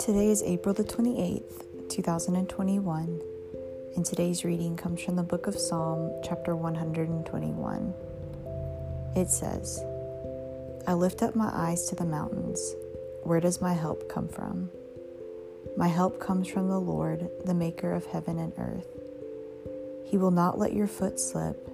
Today is April the 28th, 2021, and today's reading comes from the book of Psalm, chapter 121. It says, I lift up my eyes to the mountains. Where does my help come from? My help comes from the Lord, the maker of heaven and earth. He will not let your foot slip.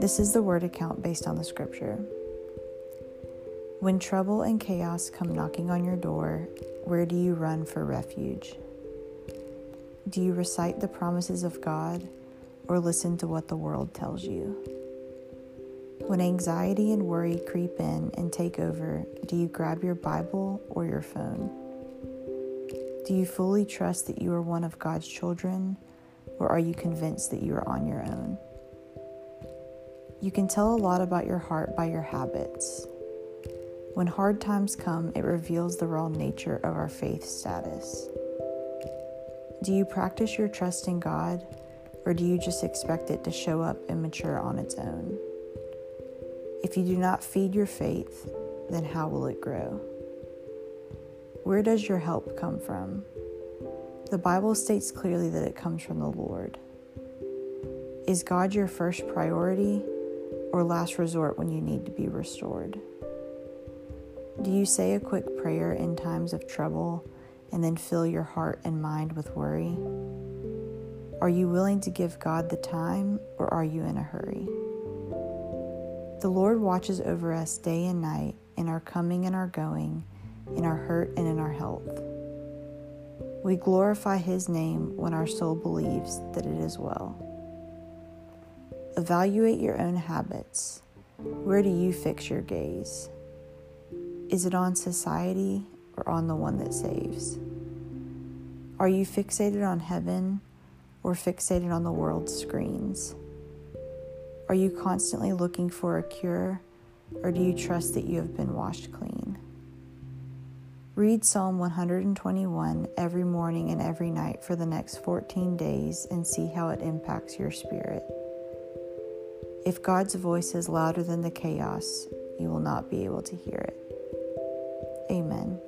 This is the word account based on the scripture. When trouble and chaos come knocking on your door, where do you run for refuge? Do you recite the promises of God or listen to what the world tells you? When anxiety and worry creep in and take over, do you grab your Bible or your phone? Do you fully trust that you are one of God's children, or are you convinced that you are on your own? You can tell a lot about your heart by your habits. When hard times come, it reveals the raw nature of our faith status. Do you practice your trust in God, or do you just expect it to show up and mature on its own? If you do not feed your faith, then how will it grow? Where does your help come from? The Bible states clearly that it comes from the Lord. Is God your first priority or last resort when you need to be restored? Do you say a quick prayer in times of trouble and then fill your heart and mind with worry? Are you willing to give God the time or are you in a hurry? The Lord watches over us day and night in our coming and our going, in our hurt and in our health. We glorify His name when our soul believes that it is well. Evaluate your own habits. Where do you fix your gaze? Is it on society or on the one that saves? Are you fixated on heaven or fixated on the world's screens? Are you constantly looking for a cure or do you trust that you have been washed clean? Read Psalm 121 every morning and every night for the next 14 days and see how it impacts your spirit. If God's voice is louder than the chaos, you will not be able to hear it. Amen.